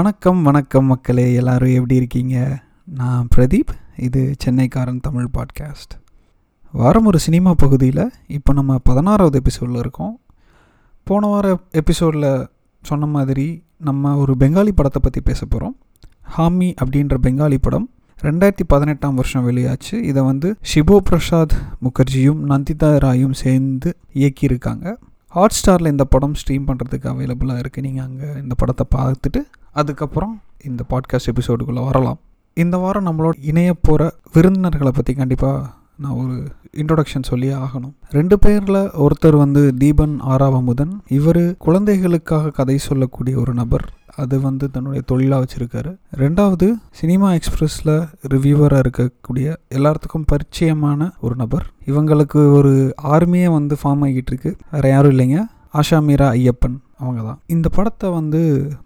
வணக்கம் வணக்கம் மக்களே. எல்லாரும் எப்படி இருக்கீங்க? நான் பிரதீப். இது சென்னைக்காரன் தமிழ் பாட்காஸ்ட். வாரம் ஒரு சினிமா பகுதியில் இப்போ நம்ம பதினாறாவது எபிசோடில் இருக்கோம். போன வார எபிசோடில் சொன்ன மாதிரி நம்ம ஒரு பெங்காலி படத்தை பற்றி பேச போகிறோம் ஹாமி அப்படின்ற பெங்காலி படம் ரெண்டாயிரத்தி பதினெட்டாம் வருஷம் வெளியாச்சு. இதை வந்து ஷிபோ பிரசாத் முகர்ஜியும் நந்திதா ராயும் சேர்ந்து இயக்கியிருக்காங்க. ஹாட் ஸ்டாரில் இந்த படம் ஸ்ட்ரீம் பண்ணுறதுக்கு அவைலபிளாக இருக்குது நீங்கள் அங்கே இந்த படத்தை பார்த்துட்டு அதுக்கப்புறம் இந்த பாட்காஸ்ட் எபிசோடுக்குள்ளே வரலாம். இந்த வாரம் நம்மளோட இணைய போகிற விருந்தினர்களை பற்றி கண்டிப்பாக நான் ஒரு இன்ட்ரொடக்ஷன் சொல்லியே ஆகணும். ரெண்டு பேரில் ஒருத்தர் வந்து தீபன் ஆறாவமுதன். இவர் குழந்தைகளுக்காக கதை சொல்லக்கூடிய ஒரு நபர். அது வந்து தன்னுடைய தொழிலாக வச்சுருக்காரு. ரெண்டாவது சினிமா எக்ஸ்பிரஸில் ரிவ்யூவராக இருக்கக்கூடிய எல்லாத்துக்கும் பரிச்சயமான ஒரு நபர். இவங்களுக்கு ஒரு ஆர்மியே வந்து ஃபார்ம் ஆகிட்டு இருக்கு. வேறு யாரும் இல்லைங்க. ஆஷா மீரா ஐயப்பன். அவங்க தான் இந்த படத்தை வந்து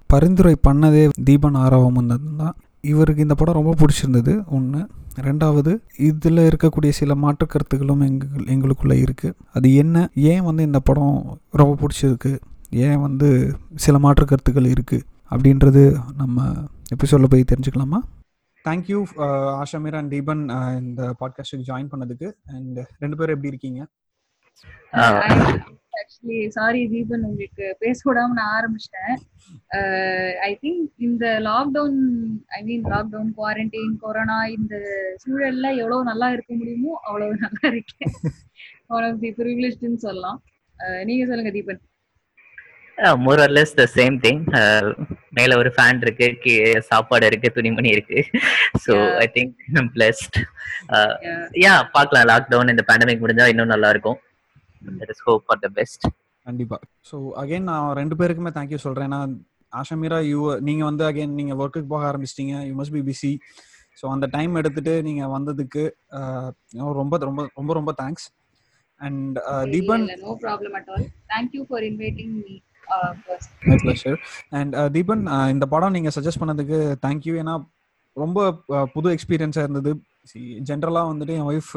பரிந்துரை பண்ணதே தீபன் ஆறாவமுந்தன் தான் இவருக்கு இந்த படம் ரொம்ப பிடிச்சிருந்தது ஒன்று ரெண்டாவது இதில் இருக்கக்கூடிய சில மாற்று கருத்துக்களும் எங்கள் எங்களுக்குள்ளே இருக்குது அது என்ன? ஏன் வந்து இந்த படம் ரொம்ப பிடிச்சிருக்கு? ஏன் வந்து சில மாற்று கருத்துக்கள் இருக்குது அப்படின்றது நம்ம எபிசோடில் போய் தெரிஞ்சுக்கலாமா? Thank you Asha Meera and Deepan இந்த பாட்காஸ்ட்டுக்கு ஜாயின் பண்ணதுக்கு. அண்ட் ரெண்டு பேரும் எப்படி இருக்கீங்க? ஆக்சுவலி சாரி தீபன் உங்களுக்கு பேச விடாம நான் ஆரம்பிச்சிட்டேன். ஐ திங்க் இந்த lockdown I mean lockdown quarantine corona இந்த சூழல்ல எவ்வளவு நல்லா இருக்க முடியுமோ அவ்வளவு நல்லா இருக்கேன். ஒன் ஆஃப் தி ப்ரிவிலேஜ்னு சொல்லலாம். நீங்க சொல்லுங்க Deepan. More or less the same thing மேல ஒரு ஃபேன் இருக்கு சாப்பாடு இருக்கு துணிமணி இருக்கு. So I think blessed yeah பார்க்கலாம் லாக்டவுன் இந்த பேண்டமிக் முடிஞ்சா இன்னும் நல்லா இருக்கும். Let us hope for the best கண்டிப்பா. ஸோ அகைன் நான் ரெண்டு பேருக்குமே தேங்க்யூ சொல்றேன். ஏன்னா ஆஷமீரா யூ நீங்க வந்து அகைன் நீங்க ஒர்க்குக்கு போக ஆரம்பிச்சிட்டீங்க. You must be busy so அந்த டைம் எடுத்துட்டு நீங்க வந்ததுக்கு ரொம்ப ரொம்ப ரொம்ப ரொம்ப thanks and Deepan no problem at all thank you for inviting me my pleasure and Deepan இந்த படம் நீங்கள் சஜஸ்ட் பண்ணதுக்கு தேங்க்யூ ஏன்னா ரொம்ப புது எக்ஸ்பீரியன்ஸாக இருந்தது. ஜென்ரலாக வந்துட்டு என் ஒய்ஃப்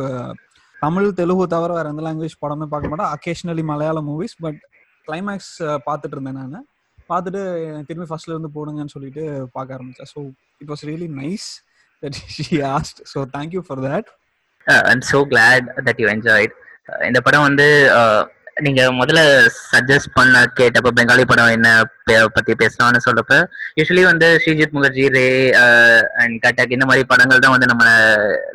தமிழ் தெலுங்கு தவிர வேறு எந்த லாங்குவேஜ் படமே பார்க்க மாட்டேன். Occasionally Malayalam movies but climax பார்த்துட்டு இருந்தேன் நான். பார்த்துட்டு திரும்பி ஃபர்ஸ்ட்ல இருந்து போடுங்கன்னு சொல்லிட்டு பார்க்க ஆரம்பித்தேன் so it was really nice that she asked so thank you for that I'm so glad that you enjoyed இந்த படம் வந்து uh, நீங்க முதல்ல சஜஸ்ட் பண்ண கேட்டப்ப பெங்காலி படம் என்ன பத்தி பேசலாம்னு சொல்றப்ப யூஸ்வலி வந்து ஸ்ரீஜித் முகர்ஜி ரே அண்ட் கட்டக் இந்த மாதிரி படங்கள் தான் வந்து நம்ம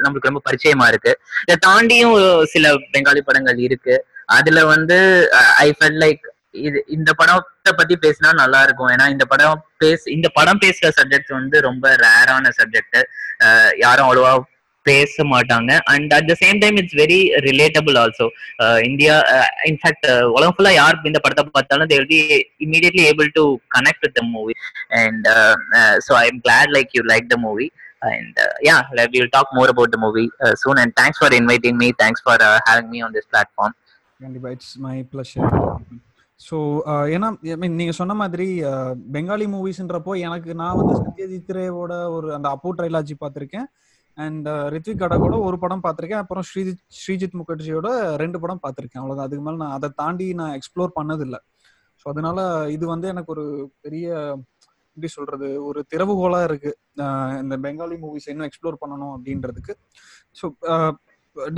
நம்மளுக்கு ரொம்ப பரிச்சயமா இருக்கு. இதை தாண்டியும் சில பெங்காலி படங்கள் இருக்கு. அதுல வந்து ஐ ஃபெல் லைக் இது இந்த படத்தை பத்தி பேசினா நல்லா இருக்கும். ஏன்னா இந்த படம் பேச இந்த படம் பேசுற சப்ஜெக்ட் வந்து ரொம்ப ரேரான சப்ஜெக்ட் யாரும் அவ்வளவா பேச மாட்டாங்க and at the same time it's very relatable also India in fact உலகம் ஃபுல்லா யார் இந்த படத்தை பார்த்தாலும் they will be immediately able to connect with the movie and so I am glad like you like the movie and uh, yeah we will talk more about the movie uh, soon. And thanks for inviting me. Thanks for uh, having me on this platform. It's my pleasure so ஏன்னா mean நீங்கள் சொன்ன மாதிரி uh, Bengali மூவிஸ்ன்றப்போ எனக்கு நான் வந்து சத்யஜித் ரேவோட ஒரு அந்த அப்போ ட்ரைலாஜி பார்த்துருக்கேன். அண்ட் ரித்விக் கூட ஒரு படம் பார்த்துருக்கேன். அப்புறம் ஸ்ரீஜித் ஸ்ரீஜித் முகர்ஜியோட ரெண்டு படம் பார்த்துருக்கேன். அவ்வளோதான் அதுக்கு மேலே நான் அதை தாண்டி நான் எக்ஸ்ப்ளோர் பண்ணதில்லை. ஸோ அதனால இது வந்து எனக்கு ஒரு பெரிய எப்படி சொல்றது ஒரு திறவுகோலா இருக்கு. இந்த பெங்காலி மூவிஸ் இன்னும் எக்ஸ்ப்ளோர் பண்ணணும் அப்படின்றதுக்கு. ஸோ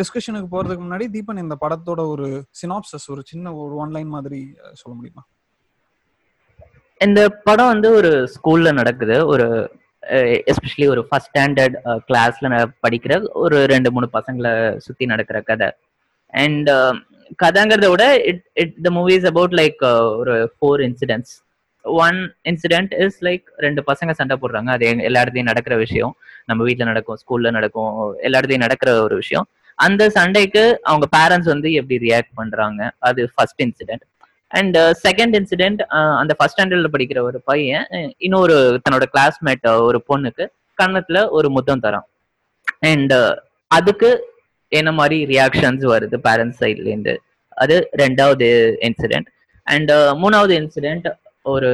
டிஸ்கஷனுக்கு போறதுக்கு முன்னாடி தீபன் இந்த படத்தோட ஒரு சினாப்சஸ் ஒரு சின்ன ஒரு ஒன்லைன் மாதிரி சொல்ல முடியுமா? இந்த படம் வந்து ஒரு ஸ்கூல்ல நடக்குது. ஒரு எஸ்பெஷலி ஒரு ஃபர்ஸ்ட் ஸ்டாண்டர்ட் கிளாஸ்ல படிக்கிற ஒரு ரெண்டு மூணு பசங்களை சுத்தி நடக்கிற கதை. அண்ட் கதைங்கிறத விட it it the movie is about like ஒரு four incidents one incident is like ரெண்டு பசங்க சண்டை போடுறாங்க. அது எல்லா இடத்தையும் நடக்கிற விஷயம். நம்ம வீட்டில் நடக்கும் ஸ்கூல்ல நடக்கும் எல்லா இடத்தையும் நடக்கிற ஒரு விஷயம். அந்த சண்டைக்கு அவங்க பேரண்ட்ஸ் வந்து எப்படி ரியாக்ட் பண்றாங்க? அது first incident and second incident அந்த ஃபர்ஸ்ட் ஸ்டாண்டர்ட்ல படிக்கிற ஒரு பையன் இன்னொரு தன்னோட கிளாஸ்மேட் ஒரு பொண்ணுக்கு கன்னத்துல ஒரு முத்தம் தரான். அண்ட் அதுக்கு என்ன மாதிரி ரியாக்ஷன்ஸ் வருது பேரண்ட்ஸ் சைட்லேருந்து அது ரெண்டாவது இன்சிடென்ட் அண்ட் மூணாவது இன்சிடென்ட் ஒரு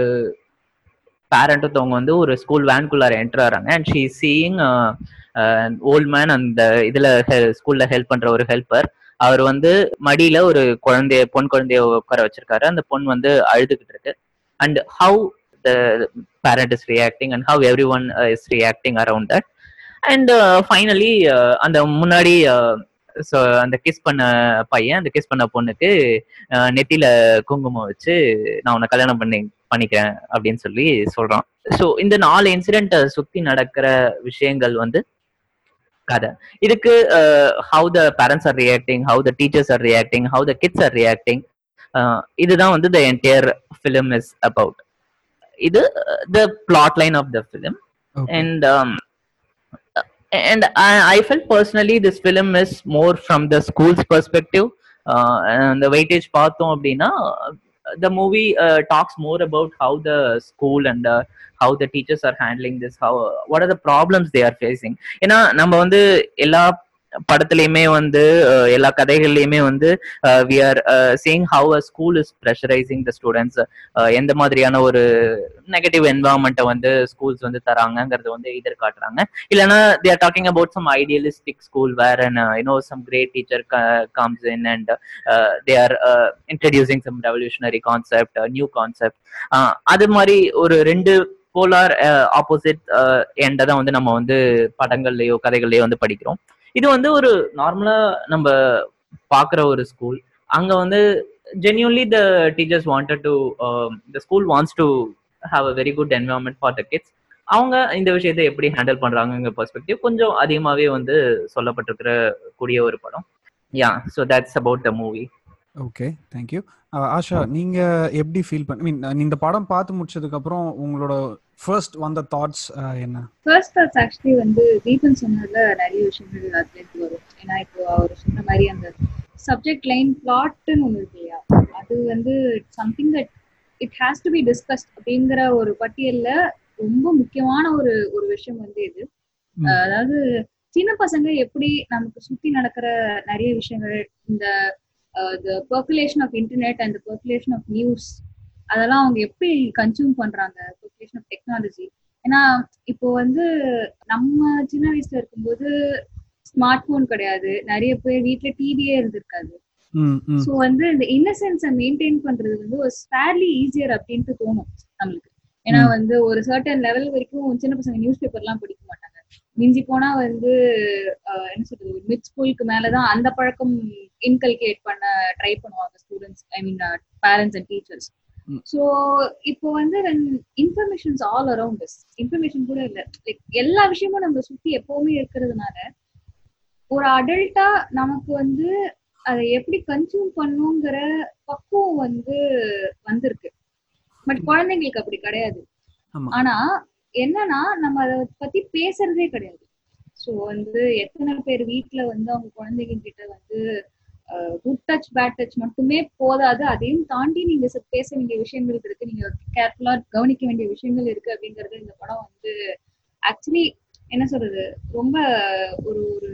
பேரண்ட்டத்தவங்க வந்து ஒரு ஸ்கூல் வேன்குள்ளார என்டர் ஆகிறாங்க and she seeing old man அந்த இதுல ஸ்கூல்ல ஹெல்ப் பண்ற ஒரு ஹெல்ப்பர் அவர் வந்து மடியில ஒரு குழந்தைய பொன் குழந்தைய உட்கார வச்சிருக்காரு. அந்த பொண் வந்து அழுதுகிட்டு இருக்கு. And how the parent is reacting and how everyone is reacting around that and finally அந்த முன்னாடி uh, ஸோ அந்த கிஸ் பண்ண பையன் அந்த கிஸ் பண்ண பொண்ணுக்கு uh, நெத்தியில குங்குமம் வச்சு நான் உன்னை கல்யாணம் பண்ணி பண்ணிக்கிறேன் அப்படின்னு சொல்லி சொல்றான். ஸோ இந்த நாலு இன்சிடென்ட்டை சுத்தி நடக்கிற விஷயங்கள் வந்து கதை இதுக்கு how the parents are reacting how the teachers are reacting how the kids are reacting இதுதான் வந்து the entire film is about இது the plot line of the film Okay. and and I, I felt personally this film is more from the school's perspective. uh, and the weightage பார்த்தோம் அப்படின்னா the movie uh, talks more about how the school and uh, how the teachers are handling this how what are the problems they are facing ஏன்னா நம்ம வந்து எல்லா படத்துலயுமே வந்து எல்லா கதைகள்லயுமே வந்து we are saying how a school is pressurising the students எந்த மாதிரியான ஒரு நெகட்டிவ் என்வரான்மெண்ட்டை வந்து ஸ்கூல்ஸ் வந்து தராங்கிறது வந்து எதிர்காட்டுறாங்க. இல்லைன்னா they are talking about some idealistic school where and you know some great teacher comes in and they are introducing some revolutionary concept new concept அது மாதிரி ஒரு ரெண்டு போலார் ஆப்போசிட் எண்டை தான் வந்து நம்ம வந்து படங்கள்லயோ கதைகள்லயோ வந்து படிக்கிறோம். இது வந்து ஒரு நார்மலா நம்ம பாக்குற ஒரு ஸ்கூல் அங்க வந்து genuinely the teachers wanted to the school wants to have a very good environment for the kids அவங்க இந்த விஷயத்தை எப்படி ஹேண்டில் பண்றாங்கங்கிற பெர்ஸ்பெக்டிவ் கொஞ்சம் அதிகமாவே வந்து சொல்லப்பட்டிருக்கிற கூடிய ஒரு படம். Yeah so that's about the movie okay thank you Asha நீங்க எப்படி ஃபீல் பண்ண மீன் இந்த படம் பார்த்து முடிச்சதுக்கு அப்புறம் உங்களோட ஃபர்ஸ்ட் வந்த தாட்ஸ் என்ன? ஃபர்ஸ்ட் தாட்ஸ் ஆக்சுவலி வந்து தீபன் சொன்னதுல நிறைய விஷயங்கள் அதுலேருந்து வரும். ஏன்னா இப்போ அவர் சொன்ன மாதிரி அந்த சப்ஜெக்ட் லைன் பிளாட்னு ஒன்று இருக்கு இல்லையா? அது வந்து something that it has to be discussed அப்படிங்கிற ஒரு பட்டியல்ல ரொம்ப முக்கியமான ஒரு ஒரு விஷயம் வந்து இது. அதாவது சின்ன பசங்க எப்படி நமக்கு சுத்தி நடக்கிற நிறைய விஷயங்கள் இந்த percolation of internet and percolation of news அதெல்லாம் அவங்க எப்படி கன்சியூம் பண்றாங்க? பர்குலேஷன் ஆஃப் டெக்னாலஜி ஏன்னா இப்போ வந்து நம்ம சின்ன வயசுல இருக்கும்போது ஸ்மார்ட் போன் கிடையாது. நிறைய பேர் வீட்ல டிவியே இருந்திருக்காது. சோ வந்து இந்த இன்னசென்ஸை மெயின்டைன் பண்றது வந்து ஒரு ஃபேர்லி ஈஸியர் அப்படின்ட்டு தோணும் நம்மளுக்கு. ஏன்னா. வந்து ஒரு சர்டன் லெவல் வரைக்கும் சின்ன பசங்க நியூஸ் பேப்பர்லாம் படிக்க மாட்டாங்க. மிஞ்சி போனா வந்து என்ன சொல்றது மிட் ஸ்கூலுக்கு மேலதான் அந்த பழக்கம் இன்கல்கேட் பண்ண ட்ரை பண்ணுவாங்க students I mean parents and teachers. So இப்போ வந்து informations all around this information கூட இல்லை. லைக் எல்லா விஷயமும் நம்ம சுத்தி எப்பவுமே இருக்கிறதுனால ஒரு அடல்ட்டா நமக்கு வந்து அதை எப்படி கன்சியூம் பண்ணுங்கிற பக்குவம் வந்து வந்திருக்கு. பட் குழந்தைங்களுக்கு அப்படி கிடையாது. ஆனா என்னன்னா நம்ம அதை பத்தி பேசுறதே கிடையாது. சோ வந்து எத்தனை பேர் வீட்டுல வந்து அவங்க குழந்தைங்க கிட்ட வந்து குட் டச் பேட் டச் மட்டுமே போதாது. அதையும் தாண்டி நீங்க பேச வேண்டிய விஷயங்கள் இருக்கு. நீங்க கேர்ஃபுல்லா கவனிக்க வேண்டிய விஷயங்கள் இருக்கு அப்படிங்கறது இந்த படம் வந்து ஆக்சுவலி என்ன சொல்றது? ரொம்ப ஒரு ஒரு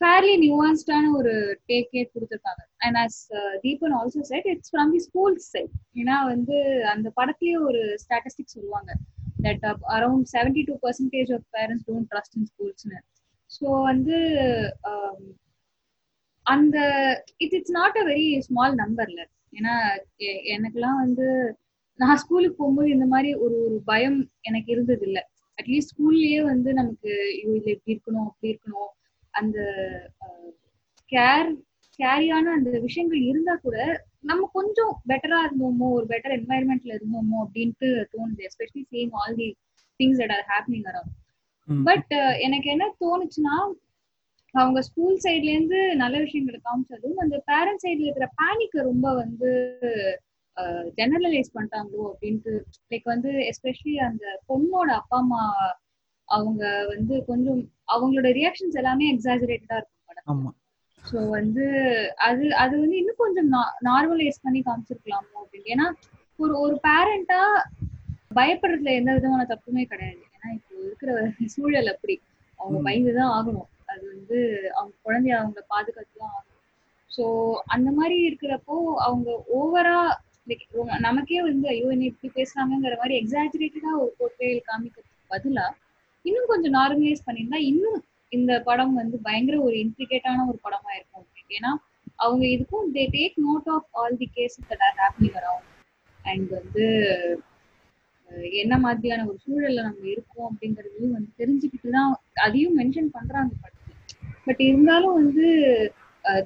ஃபேர்லி நியூவான்ஸ்டான ஒரு டேக்கே கொடுத்துருக்காங்க. And as Deepan also said it's from the school side ஏன்னா வந்து அந்த படத்திலேயே ஒரு ஸ்டாட்டிஸ்டிக் சொல்லுவாங்க. That around seventy two percentage of parents don't trust in ஸ்கூல்ஸ்னு so வந்து um, அந்த it it's not a very small நம்பர்ல ஏன்னா எனக்குலாம் வந்து நான் ஸ்கூலுக்கு போகும்போது இந்த மாதிரி ஒரு ஒரு பயம் எனக்கு இருந்தது இல்லை. அட்லீஸ்ட் ஸ்கூல்லயே வந்து நமக்கு ஐயோ இது இப்படி இருக்கணும் அப்படி இருக்கணும். அந்த கேர் கேரியான அந்த விஷயங்கள் இருந்தா கூட நம்ம கொஞ்சம் பெட்டரா இருந்தோமோ ஒரு பெட்டர் என்வாயர்மெண்ட்ல இருந்தோமோ அப்படின்ட்டு தோணுது. Especially saying all the things that are happening around ம். பட் எனக்கு என்ன தோணுச்சுன்னா அவங்க ஸ்கூல் சைட்ல இருந்து நல்ல விஷயங்களை காமிச்சதும் அந்த பேரண்ட் சைட்ல இருக்கிற பேனிக்கை ரொம்ப வந்து ஜெனரலைஸ் பண்ணிட்டாங்களோ அப்படின்ட்டு லைக் வந்து எஸ்பெஷலி அந்த பொண்ணோட அப்பா அம்மா அவங்க வந்து கொஞ்சம் அவங்களோட ரியாக்ஷன்ஸ் எல்லாமே எக்ஸாஜரேட்டடா இருக்கும் படம். ஸோ வந்து அது அது வந்து இன்னும் கொஞ்சம் நார்மலைஸ் பண்ணி காமிச்சிருக்கலாமோ அப்படின்னு. ஏன்னா ஒரு ஒரு பேரண்டா பயப்படுறதுல எந்த விதமான தப்புமே கிடையாது. ஏன்னா இப்போ இருக்கிற சூழல் அப்படி. அவங்க. பயந்துதான் ஆகணும். அது வந்து அவங்க குழந்தைய அவங்க பாதுகாத்து தான் ஆகணும். ஸோ அந்த மாதிரி இருக்கிறப்போ அவங்க ஓவரா நமக்கே வந்து ஐயோ என்ன இப்படி பேசுறாங்கங்கிற மாதிரி எக்ஸாஜரேட்டடா ஒரு போர்ட்ரேல் காமிக்கிறதுக்கு பதிலா இன்னும் கொஞ்சம் நார்மலைஸ் பண்ணியிருந்தா இன்னும் இந்த படம் வந்து பயங்கர ஒரு இன்ட்ரிகேட்டான ஒரு படமா இருக்கும் ஏன்னா அவங்க இதுக்கும் they take note of all the cases that are happening around and வந்து என்ன மாதிரியான ஒரு சூழல்ல நம்ம இருக்கோம் அப்படிங்கறதையும் வந்து தெரிஞ்சுக்கிட்டு தான் அதையும் மென்ஷன் பண்றாங்க படத்துல. பட் இருந்தாலும் வந்து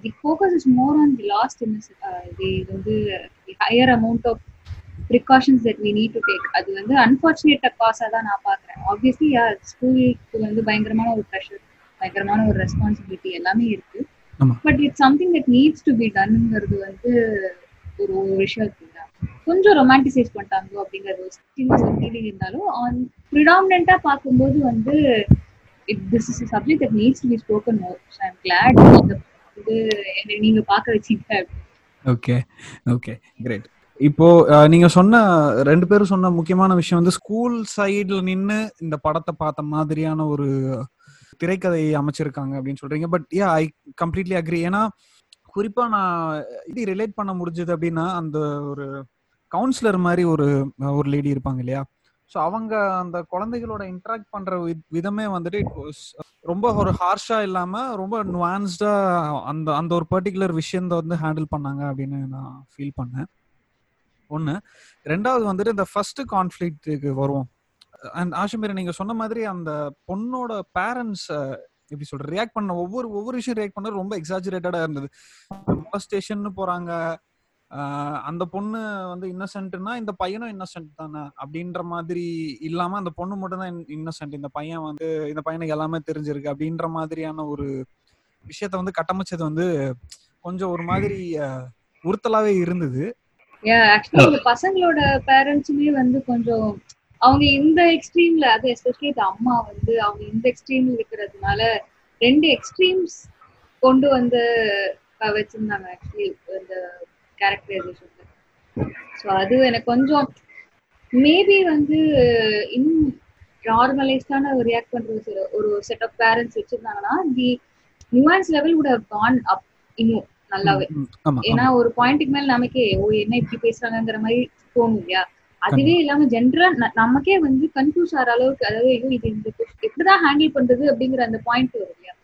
the focus is more on the last in the வந்து higher amount of precautions that we need to take அது வந்து அன்ஃபார்ச்சுனேட் காஸாக தான் நான் பார்க்குறேன். ஆப்வியஸ்லி யா ஸ்கூலுக்கு வந்து பயங்கரமான ஒரு ப்ரெஷர் பயங்கரமான ஒரு ரெஸ்பான்சிபிலிட்டி எல்லாமே இருக்கு. But it's something that needs to be டன்ங்கிறது வந்து ஒரு ஒரு விஷயம் இருக்கு இல்லையா? கொஞ்சம் ரொமான்டிசைஸ் பண்ணிட்டாங்களோ அப்படிங்கிறது ஒரு ஃபீலிங் இருந்தாலும் ஆன் ப்ரிடாமினா பார்க்கும்போது வந்து it this is subject that needs to be spoken more so I'm glad வந்து என்னை நீங்க பார்க்க வச்சீங்க. ஓகே ஓகே கிரேட் இப்போ நீங்க சொன்ன ரெண்டு பேரும் சொன்ன முக்கியமான விஷயம் வந்து ஸ்கூல் சைடுல நின்னு இந்த படத்தை பார்த்த மாதிரியான ஒரு திரைக்கதை அமைச்சிருக்காங்க அப்படின்னு சொல்றீங்க. But yeah I completely agree ஏன்னா குறிப்பா நான் இது ரிலேட் பண்ண முடிஞ்சது அப்படின்னா அந்த ஒரு கவுன்சிலர் மாதிரி ஒரு ஒரு லேடி இருப்பாங்க இல்லையா? ஸோ அவங்க அந்த குழந்தைகளோட இன்ட்ராக்ட் பண்ற வி- விதமே வந்துட்டு ரொம்ப ஒரு ஹார்ஷா இல்லாம ரொம்ப நுவான்ஸ்டா அந்த அந்த ஒரு பர்டிகுலர் விஷயத்த வந்து ஹேண்டில் பண்ணாங்க அப்படின்னு நான் ஃபீல் பண்ணேன். ஒன்று ரெண்டாவது வந்துட்டு இந்த ஃபர்ஸ்ட் கான்ஃப்ளிக்ட்டுக்கு வருவோம். அண்ட் ஆஷமீர் நீங்க சொன்ன மாதிரி அந்த பொண்ணோட பேரண்ட்ஸ் எப்படி சொல்ற ரியாக்ட் பண்ண ஒவ்வொரு ஒவ்வொரு விஷயம் ரியாக்ட் பண்ண ரொம்ப எக்ஸாஜுரேட்டடா இருந்தது. ஸ்டேஷன் போறாங்க. அந்த பொண்ணு வந்து இன்னசென்ட்னா இந்த பையனும் இன்னசென்ட் தானே அப்படின்ற மாதிரி இல்லாம அந்த பொண்ணு மட்டும் தான் இன்னசென்ட் இந்த பையன் வந்து இந்த பையனுக்கு எல்லாமே தெரிஞ்சிருக்கு அப்படின்ற மாதிரியான ஒரு விஷயத்த வந்து கட்டமைச்சது வந்து கொஞ்சம் ஒரு மாதிரி உறுத்தலாவே இருந்தது. ஆக்சுவலி பசங்களோட பேரண்ட்ஸுமே வந்து கொஞ்சம் அவங்க இந்த எக்ஸ்ட்ரீம்ல அது எஸ்பெஷலி இந்த அம்மா வந்து அவங்க இந்த எக்ஸ்ட்ரீம்ல இருக்கிறதுனால ரெண்டு எக்ஸ்ட்ரீம்ஸ் கொண்டு வந்து வச்சிருந்தாங்க ஆக்சுவலி இந்த கேரக்டரைசேஷன் ஸோ அது எனக்கு கொஞ்சம் மேபி வந்து இன்னும் நார்மலைஸ்டான ரியாக்ட் பண்ற ஒரு set of parents வச்சிருந்தாங்கன்னா the nuance level would have gone up இன்னும் நல்லாவே. ஏன்னா ஒரு பாயிண்ட்டுக்கு மேல நமக்கே ஓ என்ன இப்படி பேசுறாங்கங்கிற மாதிரி தோணும் இல்லையா? அதுவே இல்லாம ஜென்ரலா நமக்கே வந்து கன்ஃபியூஸ் ஆகிற அளவுக்கு அதாவது ஐயோ இது இந்த எப்படிதான் ஹேண்டில் பண்றது அப்படிங்கிற அந்த பாயிண்ட் வரும் இல்லையா?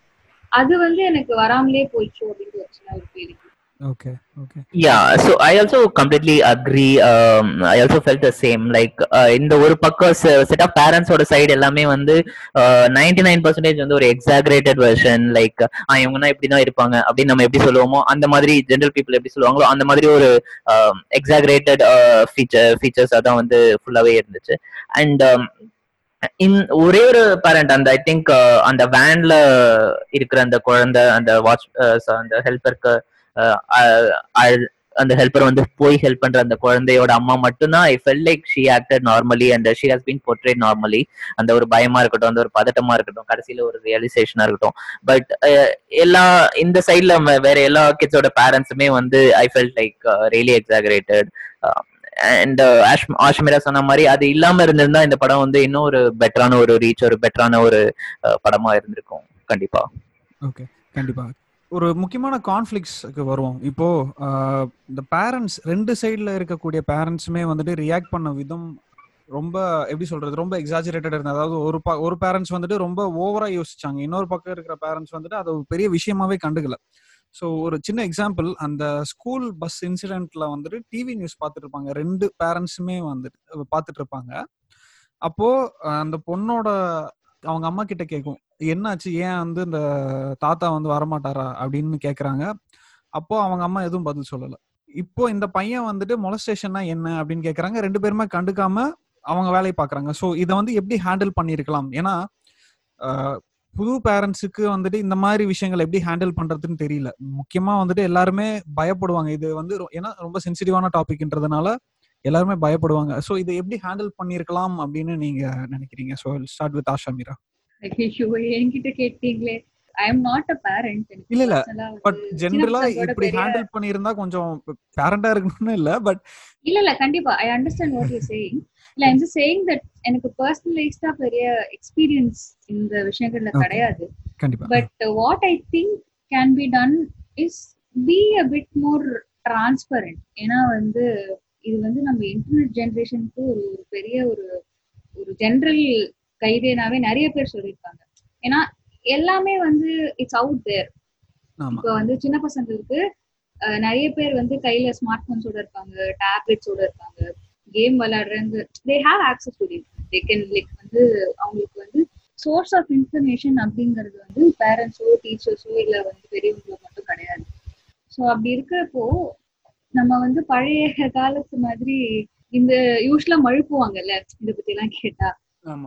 அது வந்து எனக்கு வராமலே போயிடுச்சு அப்படின்னு ஒரு சின்ன ஒரு feeling okay okay Yeah, so I also completely agree. Um, I also felt the same. Like uh, இந்த ஒரு பக்கம் செட் ஆஃப் பேரண்ட்ஸோட சைடு எல்லாமே வந்து நைன்டி நைன் பர்சன்டேஜ் வந்து ஒரு எக்ஸாகரேட்டட் வெர்ஷன் லைக் இவங்கன்னா இப்படிதான் இருப்பாங்க அப்படின்னு நம்ம எப்படி சொல்லுவோமோ அந்த மாதிரி ஜென்ரல் பீப்புள் எப்படி சொல்லுவாங்களோ அந்த மாதிரி ஒரு எக்ஸாகரேட்டட் ஃபீச்சர் ஃபீச்சர்ஸ் அதான் வந்து ஃபுல்லாவே இருந்துச்சு அண்ட் um, இன் ஒரே ஒரு பேரண்ட் அந்த ஐ திங்க் uh, அந்த வேன்ல இருக்கிற அந்த குழந்தை அந்த வாட்ச் uh, அந்த ஹெல்ப்பருக்கு அந்த ஹெல்ப்பர் வந்து போய் ஹெல்ப் பண்ற அந்த குழந்தையோட அம்மா மட்டும்தான். I felt like she acted normally and she has been portrayed normally அந்த ஒரு பயமா இருக்கட்டும் அந்த ஒரு பதட்டமா இருக்கட்டும் கடைசியில ஒரு ரியலைசேஷனா இருக்கட்டும். பட் எல்லா இந்த சைட்ல வேற எல்லா கிட்ஸோட பேரண்ட்ஸுமே வந்து I felt like really exaggerated and Ashmira சொன்ன மாதிரி அது இல்லாம இருந்திருந்தா இந்த படம் வந்து இன்னும் ஒரு பெட்டரான ஒரு ரீச் ஒரு பெட்டரான ஒரு படமா இருந்திருக்கும். கண்டிப்பா. ஓகே கண்டிப்பா. ஒரு முக்கியமான கான்ஃப்ளிக்ஸ்க்கு வருவோம். இப்போ இந்த பேரண்ட்ஸ் ரெண்டு சைடில் இருக்கக்கூடிய பேரண்ட்ஸுமே வந்துட்டு ரியாக்ட் பண்ண விதம் ரொம்ப எப்படி சொல்றது ரொம்ப எக்ஸாஜரேட்டட் இருந்தது. அதாவது ஒரு ப- ஒரு பேரண்ட்ஸ் வந்துட்டு ரொம்ப ஓவரா யோசிச்சாங்க. இன்னொரு பக்கம் இருக்கிற பேரண்ட்ஸ் வந்துட்டு அது ஒரு பெரிய விஷயமாவே கண்டுக்கல. ஸோ ஒரு சின்ன எக்ஸாம்பிள் அந்த ஸ்கூல் பஸ் இன்சிடென்ட்ல வந்துட்டு டிவி நியூஸ் பார்த்துட்டு இருப்பாங்க ரெண்டு பேரண்ட்ஸுமே வந்துட்டு பார்த்துட்டு இருப்பாங்க அப்போ அந்த பொண்ணோட அவங்க அம்மா கிட்ட கேட்கும். என்னாச்சு? ஏன் வந்து இந்த தாத்தா வந்து வரமாட்டாரா? அப்படின்னு கேக்குறாங்க. அப்போ அவங்க அம்மா எதுவும் பதில் சொல்லல. இப்போ இந்த பையன் வந்துட்டு மொலஸ்டேஷன்னா என்ன? அப்படின்னு கேக்குறாங்க. ரெண்டு பேருமே கண்டுக்காம அவங்க வேலையை பாக்குறாங்க. ஸோ இதை வந்து எப்படி ஹேண்டில் பண்ணியிருக்கலாம்? ஏன்னா புது பேரண்ட்ஸுக்கு வந்துட்டு இந்த மாதிரி விஷயங்களை எப்படி ஹேண்டில் பண்றதுன்னு தெரியல. முக்கியமா வந்துட்டு எல்லாருமே பயப்படுவாங்க. இது வந்து ரொ- ஏன்னா ரொம்ப சென்சிட்டிவான டாபிக்ன்றதுனால எல்லாருமே பயப்படுவாங்க. ஸோ இதை எப்படி ஹேண்டில் பண்ணியிருக்கலாம் அப்படின்னு நீங்க நினைக்கிறீங்க? So start with Asha Meera ஐயோ என்கிட்ட கேட்டீங்களே. I am not a parent இல்ல, இல்ல. பட் ஜென்ரலா இப்படி ஹேண்டில் பண்ணியிருந்தா கொஞ்சம் பேரண்டா இருக்கணும்னு இல்ல பட் இல்ல இல்ல. கண்டிப்பா. I understand what you saying இல்ல ஜஸ்ட் சேயிங் தட் எனக்கு பர்சனலைஸ்டா பெரிய எக்ஸ்பீரியன்ஸ் இந்த விஷயங்கள்ல. கிடையாது. கண்டிப்பா. But what I think can be done is be a bit more transparent ஏன்னா வந்து இது வந்து நம்ம இன்டர்நெட் ஜென்ரேஷனுக்கு ஒரு பெரிய ஒரு ஒரு ஜென்ரல் கைடேனாவே நிறைய பேர் சொல்லியிருக்காங்க. ஏன்னா எல்லாமே வந்து இட்ஸ் அவுட் தேர் இப்போ வந்து சின்ன பசங்களுக்கு நிறைய பேர் வந்து கையில ஸ்மார்ட் போன்ஸோட இருப்பாங்க டேப்லெட்ஸோட இருப்பாங்க கேம் விளையாடுறது they have access to they can like வந்து அவங்களுக்கு வந்து சோர்ஸ் ஆஃப் இன்ஃபர்மேஷன் அப்படிங்கிறது வந்து பேரண்ட்ஸோ டீச்சர்ஸோ இல்ல வந்து பெரியவங்களோ மட்டும் கிடையாது. ஸோ அப்படி இருக்கிறப்போ நம்ம வந்து பழைய காலத்து மாதிரி இந்த யூஸ்வலா மழுப்புவாங்கல்ல இதை பத்தி எல்லாம் கேட்டா.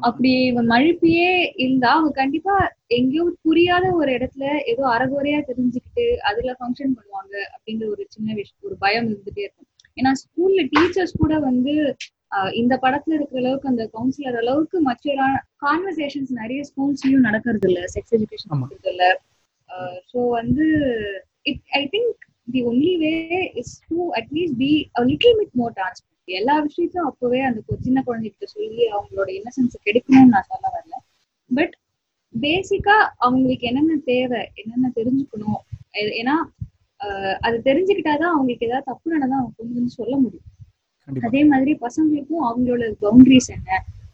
அப்படி இவன் மழுப்பியே இருந்தா அவங்க கண்டிப்பா எங்கேயோ புரியாத ஒரு இடத்துல ஏதோ அறகுறையா தெரிஞ்சுக்கிட்டு அதுல ஃபங்க்ஷன் பண்ணுவாங்க அப்படிங்கிற ஒரு சின்ன விஷயம் ஒரு பயம் இருந்துட்டே இருக்கும். ஏன்னா ஸ்கூல்ல டீச்சர்ஸ் கூட வந்து இந்த படத்துல இருக்கிற அளவுக்கு அந்த கவுன்சிலர் அளவுக்கு மச்சூரான கான்வர்சேஷன்ஸ் நிறைய ஸ்கூல்ஸ்லயும் நடக்கிறது இல்ல செக்ஸ் எஜுகேஷன். நடக்கிறது இல்ல ஸோ வந்து it I think the only way is to at least be little bit more transparent எல்லா விஷயத்தையும் அப்பவே அந்த சின்ன குழந்தைகிட்ட சொல்லி அவங்களோட இன்னசென்ஸ் கெடுக்கணும்னு நான் சொல்ல வரல. பட் பேசிக்கா அவங்களுக்கு என்னென்ன தேவை என்னென்ன தெரிஞ்சுக்கணும் ஏன்னா அது தெரிஞ்சுக்கிட்டாதான் அவங்களுக்கு ஏதாவது தப்பு நடந்தா அவங்க கொண்டு வந்து சொல்ல முடியும். அதே மாதிரி பசங்களுக்கும் அவங்களோட பவுண்டரிஸ் என்ன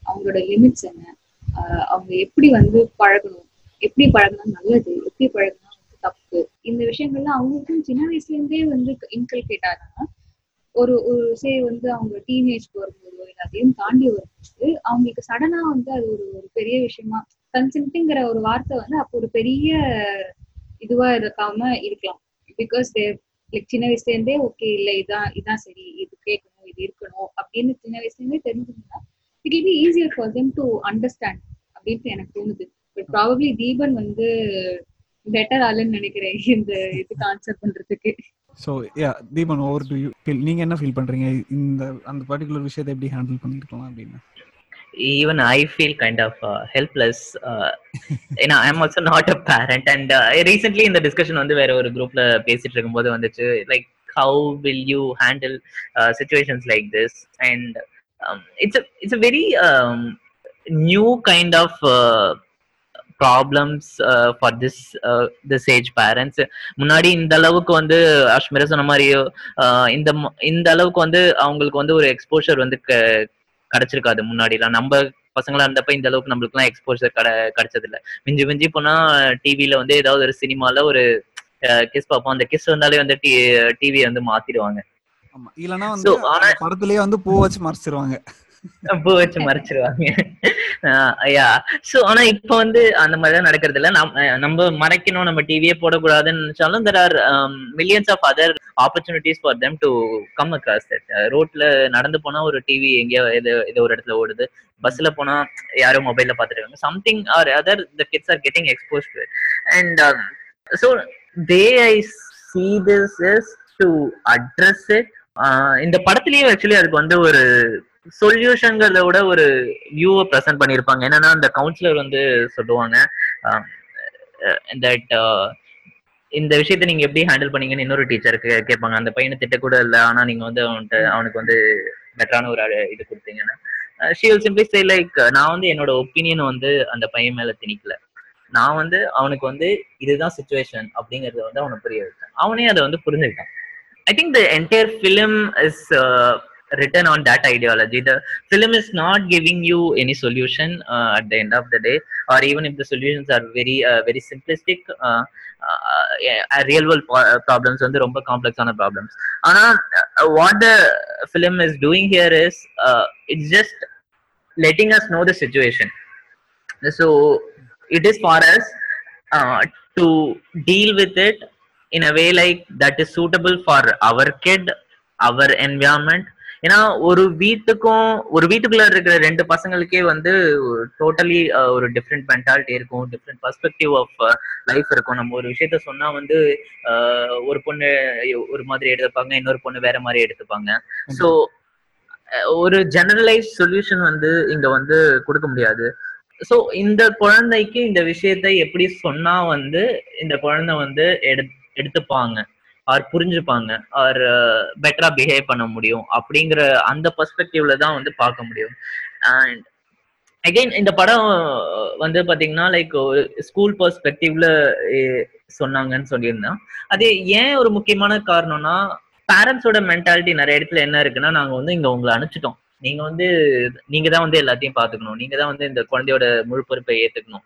அவங்களோட லிமிட்ஸ் என்ன ஆஹ் அவங்க எப்படி வந்து பழகணும் எப்படி பழகினா நல்லது எப்படி பழகினா வந்து தப்பு இந்த விஷயங்கள்லாம் அவங்களுக்கும் சின்ன வயசுல இருந்தே வந்து இன்கல்கேட் ஆனா ஒரு ஒரு சே வந்து அவங்க டீனேஜ்க்கு வரும்போதோ இல்லை அதையும் தாண்டி வரும்போது அவங்களுக்கு சடனா வந்து அது ஒரு ஒரு பெரிய விஷயமா கன்சென்ட்டுங்கிற ஒரு வார்த்தை வந்து அப்போ ஒரு பெரிய இதுவா இருக்காம இருக்கலாம். பிகாஸ் தேர் லைக் சின்ன வயசுல இருந்தே ஓகே இல்ல இதான் இதான் சரி இது கேட்கணும் இது இருக்கணும் அப்படின்னு சின்ன வயசுல இருந்தே தெரிஞ்சுக்கணும்னா it'll be easier for them to understand அப்படின்ட்டு எனக்கு தோணுது. பட் ப்ராபப்ளி தீபன் வந்து பெட்டர் ஆளுன்னு நினைக்கிறேன் இந்த இதுக்கு ஆன்சர் பண்றதுக்கு. so yeah Deepan over to you feel நீங்கள் என்ன ஃபீல் பண்ணுறீங்க இந்த அந்த பர்டிகுலர் விஷயத்தை எப்படி ஹேண்டில் பண்ணிருக்கலாம் அப்படின்னு even i feel kind of uh, helpless uh, you know i'm also not a parent and uh, recently in the discussion வந்து வேற ஒரு குரூப்ல பேசிட்டு இருக்கும்போது வந்துச்சு like how will you handle uh, situations like this and um, it's a it's a very um, new kind of uh, problems for this this age parents முன்னாடி இந்த அளவுக்கு வந்து அஷ்மிரா சொன்ன மாதிரியோ uh, இந்த இந்த அளவுக்கு வந்து அவங்களுக்கு வந்து ஒரு எக்ஸ்போஷர் வந்து கிடைச்சிருக்காது முன்னாடிலாம். நம்ம பசங்களா இருந்தப்ப இந்த அளவுக்கு நம்மளுக்குலாம் எக்ஸ்போஷர் கட கிடைச்சது இல்ல மிஞ்சி மிஞ்சி போனா டிவில வந்து ஏதாவது ஒரு சினிமால ஒரு கிஸ் பார்ப்போம் அந்த கிஸ் வந்தாலே வந்து டிவி வந்து மாத்திடுவாங்க. ஆமா. இல்லைன்னா வந்து படத்துலயே வந்து பூ வச்சு மறைச்சிருவாங்க. பூ வச்சு மறைச்சிருவாங்க. ஐயா சோ ஆனா இப்ப வந்து அந்த மாதிரிதான் நடக்கிறது இல்ல. நம்ம நம்ம மறைக்கணும் நம்ம டிவியே போடக்கூடாதுன்னு நினைச்சாலும் there are millions of other opportunities for them to come across that ரோட்ல நடந்து போனா ஒரு டிவி எங்கேயோ இது இது ஒரு இடத்துல ஓடுது. பஸ்ல போனா யாரோ மொபைல்ல பாத்துருக்காங்க. Something or other the kids are getting expose to and so they I see this is to address it இந்த படத்துலயே ஆக்சுவலி அதுக்கு வந்து ஒரு சொல்யூஷன்கிறத விட ஒரு வியூவை ப்ரெசென்ட் பண்ணியிருப்பாங்க. என்னன்னா அந்த கவுன்சிலர் வந்து சொல்லுவாங்க தட் இந்த விஷயத்த நீங்க எப்படி ஹேண்டில் பண்ணீங்கன்னு இன்னொரு டீச்சருக்கு கேட்பாங்க. அந்த பையனை திட்ட கூட இல்லை ஆனா நீங்க வந்து அவன்கிட்ட அவனுக்கு வந்து பெட்டரான ஒரு இது கொடுத்தீங்கன்னா ஷி சிம்பிளி சே லைக் நான் வந்து என்னோட ஒப்பீனியன் வந்து அந்த பையன் மேல திணிக்கல. நான் வந்து அவனுக்கு வந்து இதுதான் சுச்சுவேஷன் அப்படிங்கறத வந்து அவனுக்கு புரிய வச்சேன் அவனே அதை வந்து புரிஞ்சுக்கிட்டான். I think the entire film is written on that ideology. The film is not giving you any solution uh, at the end of the day or even if the solutions are very uh, very simplistic uh, uh yeah, real world uh, problems and romba complex on problems. ana uh, what the film is doing here is it's just letting us know the situation. So it is for us to deal with it in a way like that is suitable for our kid our environment ஏன்னா ஒரு வீட்டுக்கும் ஒரு வீட்டுக்குள்ள இருக்கிற ரெண்டு பசங்களுக்கே வந்து totally ஒரு different mentality இருக்கும் டிஃப்ரெண்ட் பர்ஸ்பெக்டிவ் ஆஃப் லைஃப் இருக்கும். நம்ம ஒரு விஷயத்த சொன்னா வந்து ஒரு பொண்ணு ஒரு மாதிரி எடுத்துப்பாங்க இன்னொரு பொண்ணு வேற மாதிரி எடுத்துப்பாங்க. ஸோ ஒரு ஜெனரலைஸ் சொல்யூஷன் வந்து இங்க வந்து கொடுக்க முடியாது. ஸோ இந்த குழந்தைக்கு இந்த விஷயத்தை எப்படி சொன்னா வந்து இந்த குழந்தை வந்து எடு எடுத்துப்பாங்க. ஆர் புரிஞ்சுப்பாங்க. ஆர் பெட்டரா பிஹேவ் பண்ண முடியும் அப்படிங்கிற அந்த பெர்ஸ்பெக்டிவ்ல தான் வந்து பார்க்க முடியும். அண்ட் அகைன் இந்த படம் வந்து பாத்தீங்கன்னா லைக் ஸ்கூல் பெர்ஸ்பெக்டிவ்ல சொன்னாங்கன்னு சொல்லியிருந்தேன். அது ஏன் ஒரு முக்கியமான காரணம்னா பேரண்ட்ஸோட மென்டாலிட்டி நிறைய இடத்துல என்ன இருக்குன்னா நாங்க வந்து இங்க உங்களை அனுப்பிச்சிட்டோம். நீங்க வந்து நீங்க தான் வந்து எல்லாத்தையும் பாத்துக்கணும். நீங்க தான் வந்து இந்த குழந்தையோட முழு பொறுப்பை ஏத்துக்கணும்.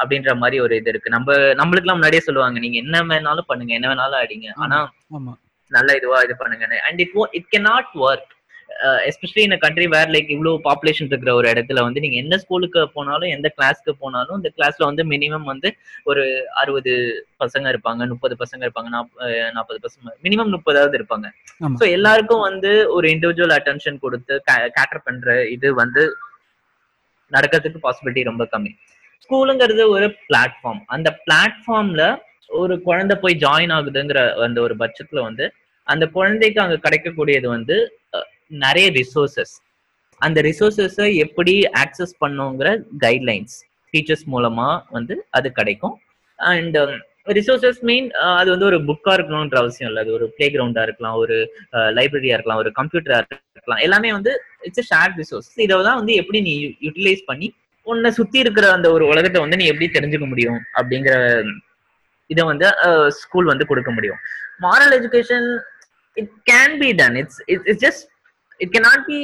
அப்படின்ற மாதிரி ஒரு இது இருக்கு. நம்ம நம்மளுக்குலாம் முன்னாடியே சொல்லுவாங்க. நீங்க என்ன வேணாலும் பண்ணுங்க. என்ன வேணாலும் அடிங்க ஆனா நல்ல இதுவா இது பண்ணுங்க and it it can not work especially இந்த கண்ட்ரி வேர் லைக் இவ்வளவு பாப்புலேஷன் இருக்கிற ஒரு இடத்துல வந்து நீங்க எந்த ஸ்கூலுக்கு போனாலும் எந்த கிளாஸ்க்கு போனாலும் இந்த கிளாஸ்ல வந்து மினிமம் வந்து ஒரு அறுபது பசங்க இருப்பாங்க முப்பது பசங்க இருப்பாங்க நாற்பது பசங்க மினிமம் முப்பதாவது இருப்பாங்க. ஸோ எல்லாருக்கும் வந்து ஒரு இண்டிவிஜுவல் அட்டென்ஷன் கொடுத்து கேட்டர் பண்ற இது வந்து நடக்கிறதுக்கு பாசிபிலிட்டி ரொம்ப கம்மி. ஸ்கூலுங்கிறது ஒரு பிளாட்ஃபார்ம் அந்த பிளாட்ஃபார்ம்ல ஒரு குழந்தை போய் ஜாயின் ஆகுதுங்கிற அந்த ஒரு பட்சத்துல வந்து அந்த குழந்தைக்கு அங்க கிடைக்கக்கூடியது வந்து நிறைய ரிசோர்சஸ் அந்த ரிசோர்சஸை எப்படி ஆக்சஸ் பண்ணுங்கிற கைட்லைன்ஸ் டீச்சர்ஸ் மூலமா வந்து அது கிடைக்கும். அண்ட் ரிசோர்சஸ் மீன் அது வந்து ஒரு புக்கா இருக்கணும்ன்ற அவசியம் இல்லை. அது ஒரு பிளே கிரவுண்டா இருக்கலாம் ஒரு லைப்ரரியா இருக்கலாம் ஒரு கம்ப்யூட்டராக இருக்கலாம். எல்லாமே வந்து இட்ஸ் ஷேர்ட் ரிசோர்ஸ் இதை தான் வந்து எப்படி நீ யூட்டிலைஸ் பண்ணி உன்னை சுத்தி இருக்கிற அந்த ஒரு உலகத்தை வந்து நீ எப்படி தெரிஞ்சுக்க முடியும் அப்படிங்கிற இதை வந்து ஸ்கூல் வந்து கொடுக்க முடியும். Moral education it can be done it's it's just it cannot be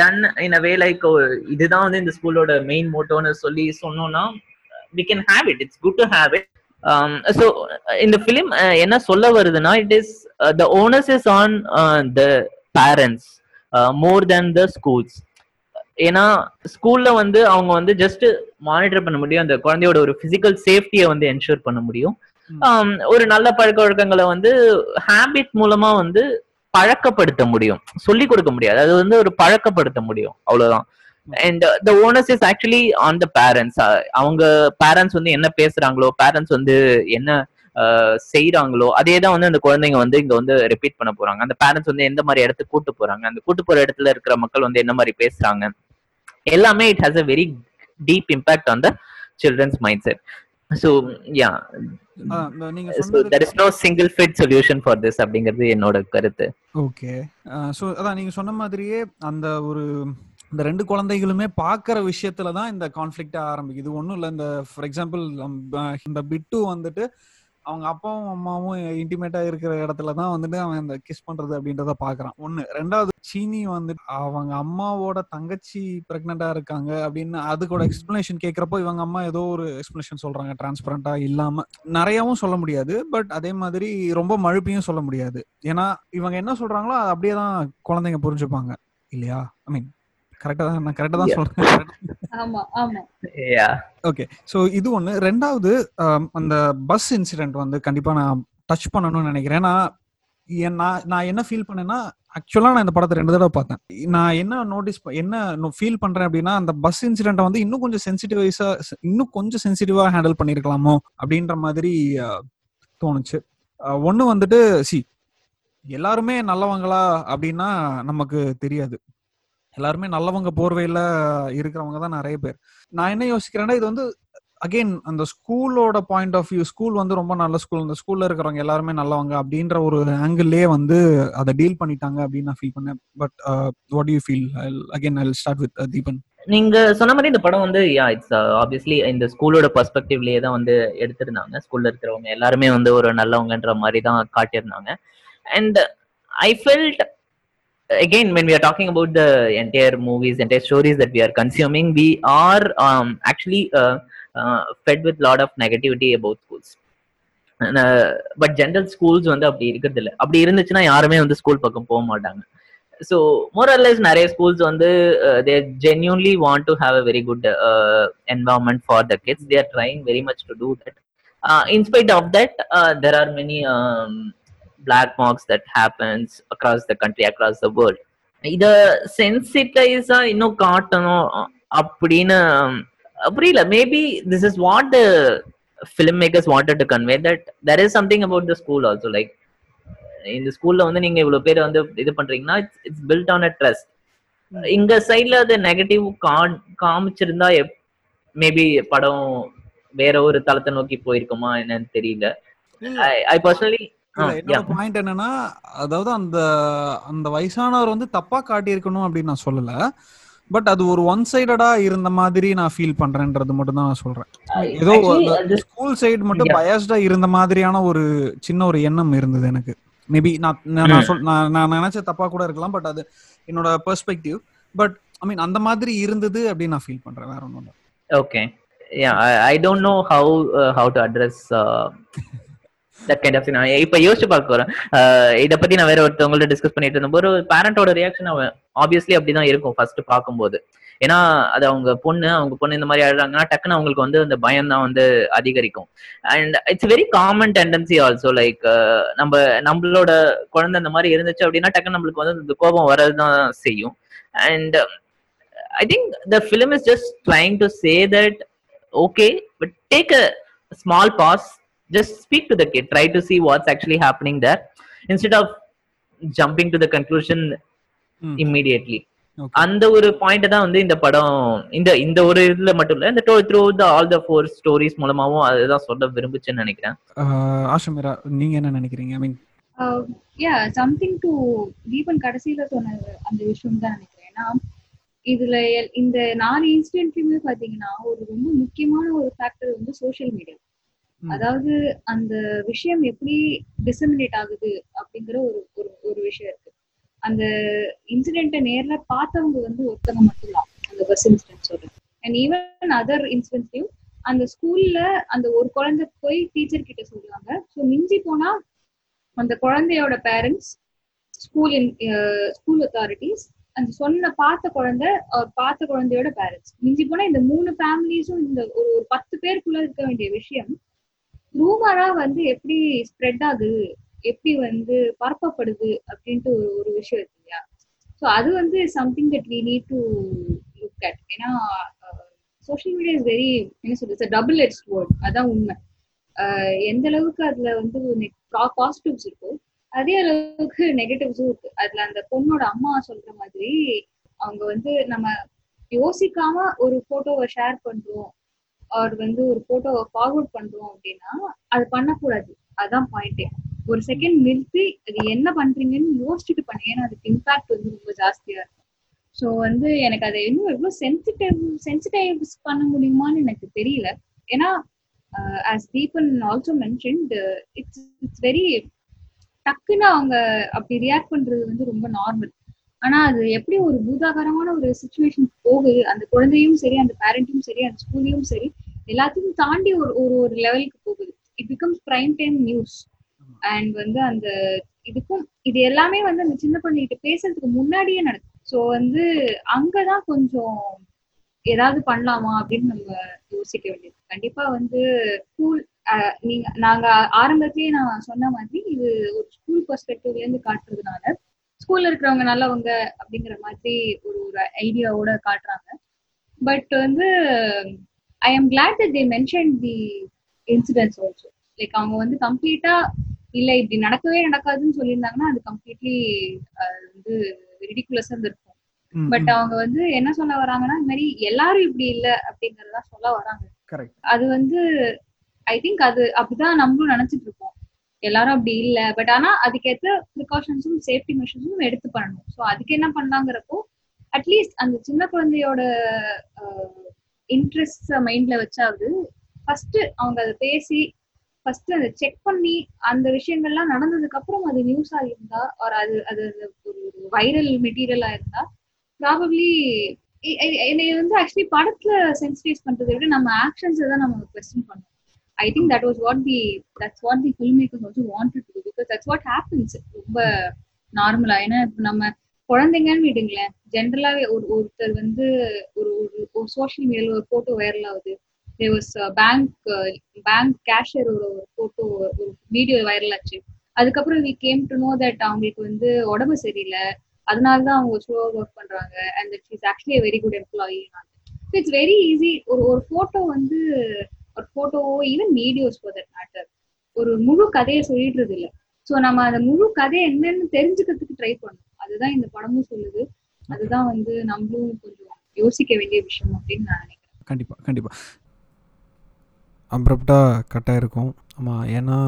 done in a way like இதுதான் வந்து இந்த ஸ்கூலோட மெயின் மோட்டோன்னு சொல்லி சொன்னோம்னா we can have it it's good to have it so இந்த ஃபிலிம் என்ன சொல்ல வருதுன்னா it is the onus is on the parents more than the schools ஏன்னா ஸ்கூல்ல வந்து அவங்க வந்து ஜஸ்ட் மானிட்டர் பண்ண முடியும். அந்த குழந்தையோட ஒரு பிசிக்கல் சேஃப்டியை வந்து என்ஷூர் பண்ண முடியும். ஆம், ஒரு நல்ல பழக்க வழக்கங்களை வந்து ஹேபிட் மூலமா வந்து பழக்கப்படுத்த முடியும். சொல்லி கொடுக்க முடியாது. அது வந்து ஒரு பழக்கப்படுத்த முடியும். அவ்வளவுதான். And the onus is actually on the parents அவங்க பேரண்ட்ஸ் வந்து என்ன பேசுறாங்களோ பேரண்ட்ஸ் வந்து என்ன செய்யறாங்களோ அதே தான் வந்து அந்த குழந்தைங்க வந்து இங்க வந்து ரிப்பீட் பண்ண போறாங்க. அந்த பேரண்ட்ஸ் வந்து எந்த மாதிரி இடத்துக்கு கூட்டு போறாங்க? அந்த கூட்டு போற இடத்துல இருக்கிற மக்கள் வந்து என்ன மாதிரி பேசுறாங்க? எல்லாமே it has a very deep impact on the children's mindset so yeah there is no single fit solution for this அப்படிங்கிறது என்னோட கருத்து. ஓகே ஸோ அதான் நீங்க சொன்ன மாதிரியே அந்த ஒரு இந்த ரெண்டு குழந்தைகளுமே பார்க்குற விஷயத்துல தான் இந்த கான்ஃப்ளிக்ட் ஆரம்பிக்குது. ஒன்றும் இல்லை. இந்த ஃபார் எக்ஸாம்பிள் இந்த பிட்டு வந்துட்டு அவங்க அப்பாவும் அம்மாவும் இன்டிமேட்டா இருக்கிற இடத்துல தான் வந்துட்டு அவன் இந்த கிஸ் பண்றது அப்படின்றத பாக்குறான். ஒண்ணு. ரெண்டாவது சீனி வந்து அவங்க அம்மாவோட தங்கச்சி பிரெக்னெண்டா இருக்காங்க அப்படின்னு அதுக்கோட எக்ஸ்பிளனேஷன் கேட்கறப்போ இவங்க அம்மா ஏதோ ஒரு எக்ஸ்பிளனேஷன் சொல்றாங்க டிரான்ஸ்பரண்டா இல்லாம. நிறையவும் சொல்ல முடியாது. பட் அதே மாதிரி ரொம்ப மழுப்பியும் சொல்ல முடியாது. ஏன்னா இவங்க என்ன சொல்றாங்களோ அது அப்படியே தான் குழந்தைங்க புரிஞ்சுப்பாங்க. இல்லையா? ஐ மீன் கரெக்டா தான் நான் கரெக்டா தான் Yeah. சொல்றேன். ஆமா ஆமா. யா ஓகே ஸோ இது ஒன்று ரெண்டாவது ஆம், அந்த பஸ் இன்சிடென்ட் வந்து கண்டிப்பாக நான் டச் பண்ணணும்னு நினைக்கிறேன். நான் நான் என்ன ஃபீல் பண்ணேன்னா ஆக்சுவலாக நான் இந்த படத்தை ரெண்டு தடவை பார்த்தேன். நான் என்ன நோட்டீஸ் என்ன ஃபீல் பண்ணுறேன் அப்படின்னா அந்த பஸ் இன்சிடென்ட்டை வந்து இன்னும் கொஞ்சம் சென்சிட்டிவைஸாக இன்னும் கொஞ்சம் சென்சிட்டிவாக ஹேண்டில் பண்ணியிருக்கலாமோ அப்படின்ற மாதிரி தோணுச்சு. ஒன்று வந்துட்டு சி எல்லாருமே நல்லவங்களா அப்படின்னா நமக்கு தெரியாது. எல்லாருமே நல்லவங்க போர்வையில் இருக்கிறவங்க தான் நிறைய பேர். நான் என்ன யோசிக்கிறேன்னா இது வந்து அகைன் அந்த ஸ்கூலோட பாயிண்ட் ஆஃப் வியூ ஸ்கூல் வந்து ரொம்ப நல்ல ஸ்கூல் இந்த ஸ்கூல்ல இருக்கிறவங்க எல்லாருமே நல்லவங்க அப்படின்ற ஒரு ஆங்கிள்லயே வந்து அதை டீல் பண்ணிட்டாங்க அப்படின்னு நான் ஃபீல் பண்ணேன். But what you feel again I start with Deepan நீங்க சொன்ன மாதிரி இந்த படம் வந்து யா இட்ஸ் ஆப்வியஸ்லி இந்த ஸ்கூலோட பர்ஸ்பெக்டிவ்லயே தான் வந்து எடுத்திருந்தாங்க. ஸ்கூல்ல இருக்கிறவங்க எல்லாருமே வந்து ஒரு நல்லவங்கன்ற மாதிரி தான் காட்டியிருந்தாங்க. And I felt again when we are talking about the entire movies entire stories that we are consuming we are um, actually uh, uh, fed with lot of negativity about schools. But general schools வந்து அப்படி இருக்கிறது இல்லை. அப்படி இருந்துச்சுன்னா யாருமே வந்து school பக்கம் போக மாட்டாங்க. ஸோ மோரல்லஸ் நிறைய ஸ்கூல்ஸ் வந்து they genuinely want to have a very good environment for the kids they are trying very much to do that in spite of that there are many black marks that happens across the country across the world. இத சென்சிட்டைஸா இன்னும் காட்டணும் அப்படின்னு புரியல. Maybe this is what the film makers wanted to convey that there is something about the school also like இந்த ஸ்கூல்ல வந்து நீங்க இவ்வளவு பேர் வந்து இது பண்றீங்கன்னா it's built on a trust இங்க சைட்ல அது நெகட்டிவ் காமிச்சிருந்தா மேபி படம் வேற ஒரு தளத்தை நோக்கி போயிருக்குமா என்னன்னு தெரியல. ஐ பர்சனலி என்னோட பாயிண்ட் என்னன்னா அதாவது அந்த அந்த வயசானவர் வந்து தப்பா காட்டியிருக்கணும் அப்படின்னு நான் சொல்லல. பட் அது ஒரு ஒன் சைடடா இருந்த மாதிரி நான் ஃபீல் பண்றேன்றது மட்டும் தான் நான் சொல்றேன். ஏதோ ஸ்கூல் சைடு மட்டும் பயஸ்டா இருந்த மாதிரியான ஒரு சின்ன ஒரு எண்ணம் இருந்தது எனக்கு. மேபி நான் நான் சொல் நான் நான் நினைச்ச தப்பா கூட இருக்கலாம் பட் அது என்னோட பெர்ஸ்பெக்டிவ் பட் ஐ மீன் அந்த மாதிரி இருந்தது அப்படின்னு நான் ஃபீல் பண்றேன் வேற ஒன்றும் okay yeah I, I don't know how uh, that kind of நான் இப்போ யோசிச்சு பார்க்க போறேன். பத்தி நான் வேற ஒருத்தவங்கள்ட்ட டிஸ்கஸ் பண்ணிட்டு இருந்தபோது ஒரு பேரண்டோட ரியாக்ஷன் அவன் ஆப்வியஸ்லி அப்படிதான் இருக்கும் ஃபர்ஸ்ட் பார்க்கும்போது. ஏன்னா அது அவங்க பொண்ணு அவங்க பொண்ணு இந்த மாதிரி ஆடுறாங்கன்னா டக்குன்னு அவங்களுக்கு வந்து அந்த பயம் தான் வந்து அதிகரிக்கும். And it's very common tendency also like நம்ம நம்மளோட குழந்தை அந்த மாதிரி இருந்துச்சு அப்படின்னா டக்குன்னு நம்மளுக்கு வந்து இந்த கோபம் வரதுதான் செய்யும். And I think the film is just trying to say that okay but take a small pause just speak to the kid. Try to see what's actually happening there. Instead of jumping to the conclusion immediately. Okay. அந்த ஒரு point தான் வந்து இந்த படம் இந்த இந்த ஒரு இதுல மட்டும் இல்ல இந்த through the all the four stories மூலமாவும் அதுதான் சொல்ல விரும்புச்சுன்னு நினைக்கிறேன். ஆஷமிரா நீங்க என்ன நினைக்கிறீங்க? I mean yeah something to Deepan கடைசியில சொன்ன அந்த விஷயம் தான் நினைக்கிறேன். ஏன்னா இதுல இந்த நாலு இன்சிடென்ட்லயுமே பாத்தீங்கன்னா ஒரு ரொம்ப முக்கியமான ஒரு ஃபேக்டர் வந்து சோஷியல் மீடியா. அதாவது அந்த விஷயம் எப்படி டிசமினேட் ஆகுது அப்படிங்கிற ஒரு ஒரு ஒரு விஷயம் இருக்கு. அந்த இன்சிடென்ட்டை நேர்ல பார்த்தவங்க வந்து ஒருத்தவங்க மட்டும்தான் அந்த bus incident and even other இன்சிடென்ட்லயும் அந்த ஸ்கூல்ல அந்த ஒரு குழந்தை போய் டீச்சர் கிட்ட சொல்றாங்க ஸோ மிஞ்சி போனா அந்த குழந்தையோட பேரண்ட்ஸ் ஸ்கூல் ஸ்கூல் அத்தாரிட்டிஸ் அந்த சொன்ன பார்த்த குழந்தை பார்த்த குழந்தையோட பேரண்ட்ஸ் மிஞ்சி போனா இந்த மூணு ஃபேமிலிஸும் இந்த ஒரு ஒரு பத்து பேருக்குள்ள இருக்க வேண்டிய விஷயம் ரூமரா வந்து எப்படி ஸ்ப்ரெட் ஆகுது? எப்படி வந்து பரப்பப்படுது? அப்படின்ட்டு ஒரு ஒரு விஷயம் இருக்கு இல்லையா? ஸோ அது வந்து something that we need to look at ஏன்னா சோஷியல் மீடியா இஸ் வெரி என்ன சொல்றது? டபுள் எட்ஜ் வேர்ட் அதான் உண்மை. எந்த அளவுக்கு அதுல வந்து பாசிட்டிவ்ஸ் இருக்கோ அதே அளவுக்கு நெகட்டிவ்ஸும் இருக்கு. அதுல அந்த பொண்ணோட அம்மா சொல்ற மாதிரி அவங்க வந்து நம்ம யோசிக்காம ஒரு போட்டோவை ஷேர் பண்றோம். அவர் வந்து ஒரு போட்டோவை ஃபார்வர்ட் பண்றோம் அப்படின்னா அது பண்ணக்கூடாது. அதான் பாயிண்டே ஒரு செகண்ட் நிறுத்தி அது என்ன பண்றீங்கன்னு யோசிச்சுட்டு பண்ணு ஏன்னா அதுக்கு இம்பாக்ட் வந்து ரொம்ப ஜாஸ்தியா இருக்கும். ஸோ வந்து எனக்கு அதை இன்னும் எவ்வளோ சென்சிட்டிவ் சென்சிட்டைஸ் பண்ண முடியுமான்னு எனக்கு தெரியல. ஏன்னா as Deepan also mention it's it's very டக்குன்னு அவங்க அப்படி ரியாக்ட் பண்றது வந்து ரொம்ப நார்மல் ஆனா அது எப்படி ஒரு பூதாகரமான ஒரு சுச்சுவேஷன் போகுது? அந்த குழந்தையும் சரி அந்த பேரண்ட்டும் சரி அந்த ஸ்கூல்லையும் சரி எல்லாத்தையும் தாண்டி ஒரு ஒரு ஒரு லெவலுக்கு போகுது. It becomes prime time news and வந்து அந்த இதுக்கும் இது எல்லாமே வந்து அந்த சின்ன குழந்தைகிட்ட பேசுறதுக்கு முன்னாடியே நடக்கும் ஸோ வந்து அங்கதான் கொஞ்சம் ஏதாவது பண்ணலாமா அப்படின்னு நம்ம யோசிக்க வேண்டியது. கண்டிப்பா வந்து ஸ்கூல் நீங்க நாங்க ஆரம்பத்திலேயே நான் சொன்ன மாதிரி இது ஒரு ஸ்கூல் பெர்ஸ்பெக்டிவ்ல இருந்து காட்டுறதுனால ஸ்கூல்ல இருக்கிறவங்க நல்லவங்க அப்படிங்கிற மாதிரி ஒரு ஒரு ஐடியாவோட காட்டுறாங்க. பட் வந்து I am glad that they mention the incidents also like அவங்க வந்து கம்ப்ளீட்டா இல்ல இப்படி நடக்கவே நடக்காதுன்னு சொல்லியிருந்தாங்கன்னா அது கம்ப்ளீட்லி வந்து ரிடிகுலஸா இருந்திருக்கும். பட் அவங்க வந்து என்ன சொல்ல வராங்கன்னா இந்த மாதிரி எல்லாரும் இப்படி இல்ல அப்படிங்கறதா சொல்ல வராங்க. அது வந்து ஐ திங்க் அது அப்படிதான் நம்மளும் நினைச்சிட்டு இருக்கோம். எல்லாரும் அப்படி இல்ல. பட் ஆனா அதுக்கேற்ற ப்ரிகாஷன்ஸும் சேஃப்டி மெஷர்ஸும் எடுத்து பண்ணணும். ஸோ அதுக்கு என்ன பண்ணலாங்கிறப்போ அட்லீஸ்ட் அந்த சின்ன குழந்தையோட இன்ட்ரெஸ்ட் மைண்ட்ல வச்சாவது ஃபர்ஸ்ட் அவங்க அதை பேசி ஃபர்ஸ்ட் அதை செக் பண்ணி அந்த விஷயங்கள்லாம் நடந்ததுக்கு அப்புறம் அது நியூஸா இருந்தா ஒரு அது அது ஒரு வைரல் மெட்டீரியலா இருந்தா ப்ராபப்ளி என்னை வந்து ஆக்சுவலி படத்துல சென்சிடைஸ் பண்றதை விட நம்ம ஆக்ஷன்ஸ் தான் நம்ம கொஸ்டின் பண்ணோம் I think that was what the that's what the film makers also wanted to because that's what happens ரொம்ப நார்மலா ஏன்னா இப்போ நம்ம குழந்தைங்கன்னு விடுங்களேன் ஜென்ரலாவே ஒரு ஒருத்தர் வந்து ஒரு ஒரு சோஷியல் மீடியால ஒரு போட்டோ வைரல் ஆகுது. There was bank bank cashier ஒரு போட்டோ ஒரு வீடியோ வைரல் ஆச்சு. அதுக்கப்புறம் we came to know that அவங்களுக்கு வந்து உடம்பு சரியில்லை. அதனால தான் அவங்க ஸ்லோவாக ஒர்க் பண்றாங்க and that is actually very good employee it's very easy ஒரு ஒரு போட்டோ வந்து ஒரு போட்டோவோ even videos for that matter ஒரு முழு கதையை சொல்லிடுறது இல்லை ஸோ நம்ம அந்த முழு கதை என்னன்னு தெரிஞ்சுக்கிறதுக்கு ட்ரை பண்ணோம் அதுதான் இந்த படமும் சொல்லுது. அதுதான் வந்து நம்மளும் கொஞ்சம் யோசிக்க வேண்டிய விஷயம் அப்படின்னு நான் நினைக்கிறேன். கண்டிப்பா கண்டிப்பா. அப்ரப்டா கட்டாக இருக்கும் ஆமாம் ஏன்னா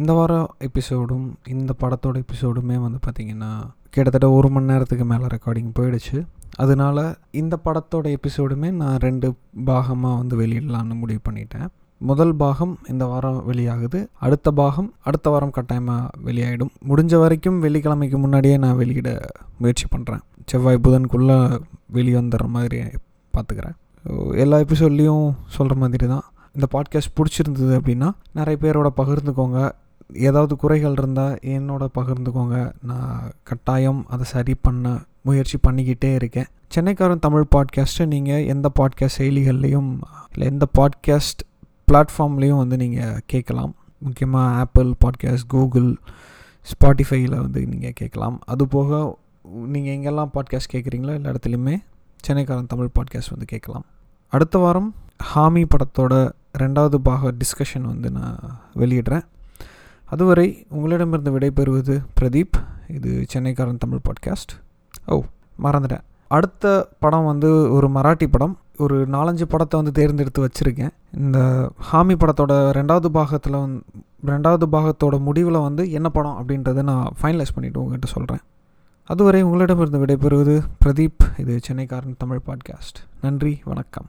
இந்த வாரம் எபிசோடும் இந்த படத்தோட எபிசோடுமே வந்து பார்த்திங்கன்னா கிட்டத்தட்ட ஒரு மணி நேரத்துக்கு மேலே ரெக்கார்டிங் போயிடுச்சு. அதனால இந்த படத்தோட எபிசோடுமே நான் ரெண்டு பாகமாக வந்து வெளியிடலான்னு முடிவு பண்ணிட்டேன். முதல் பாகம் இந்த வாரம் வெளியாகுது. அடுத்த பாகம் அடுத்த வாரம் கட்டாயமாக வெளியாகிடும் முடிஞ்ச வரைக்கும் வெள்ளிக்கிழமைக்கு முன்னாடியே நான் வெளியிட முயற்சி பண்ணுறேன் செவ்வாய் புதனுக்குள்ளே வெளிவந்துடுற மாதிரி பார்த்துக்கிறேன் எல்லா எபிசோட்லேயும் சொல்கிற மாதிரி தான் இந்த பாட்காஸ்ட் பிடிச்சிருந்தது அப்படின்னா நிறைய பேரோட பகிர்ந்துக்கோங்க. ஏதாவது குறைகள் இருந்தால் என்னோட பகிர்ந்துக்கோங்க. நான் கட்டாயம் அதை சரி பண்ண முயற்சி பண்ணிக்கிட்டே இருக்கேன். சென்னைக்காரன் தமிழ் பாட்காஸ்ட்டை நீங்கள் எந்த பாட்காஸ்ட் செயலிகள்லேயும் இல்லை எந்த பாட்காஸ்ட் பிளாட்ஃபார்ம்லேயும் வந்து நீங்கள் கேட்கலாம். முக்கியமாக ஆப்பிள் பாட்காஸ்ட் கூகுள் ஸ்பாட்டிஃபையில் வந்து நீங்கள் கேட்கலாம். அது போக நீங்கள் எங்கெல்லாம் பாட்காஸ்ட் கேட்குறீங்களோ எல்லா இடத்துலையுமே சென்னைக்காரன் தமிழ் பாட்காஸ்ட் வந்து கேட்கலாம். அடுத்த வாரம் ஹாமி படத்தோட ரெண்டாவது பாக டிஸ்கஷன் வந்து நான் வெளியிடுறேன். அதுவரை உங்களிடமிருந்து விடைபெறுவது பிரதீப். இது சென்னைக்காரன் தமிழ் பாட்காஸ்ட் ஓ மறந்துட்டேன். அடுத்த படம் வந்து ஒரு மராட்டி படம். ஒரு நாலஞ்சு படத்தை வந்து தேர்ந்தெடுத்து வச்சுருக்கேன். இந்த ஹாமி படத்தோட ரெண்டாவது பாகத்தில் வந் ரெண்டாவது பாகத்தோட முடிவில் வந்து என்ன படம் அப்படின்றத நான் ஃபைனலைஸ் பண்ணிவிட்டு உங்கள்கிட்ட சொல்கிறேன் அதுவரை உங்களிடமிருந்து விடைபெறுவது பிரதீப். இது சென்னைக்காரன் தமிழ் பாட்காஸ்ட் நன்றி வணக்கம்.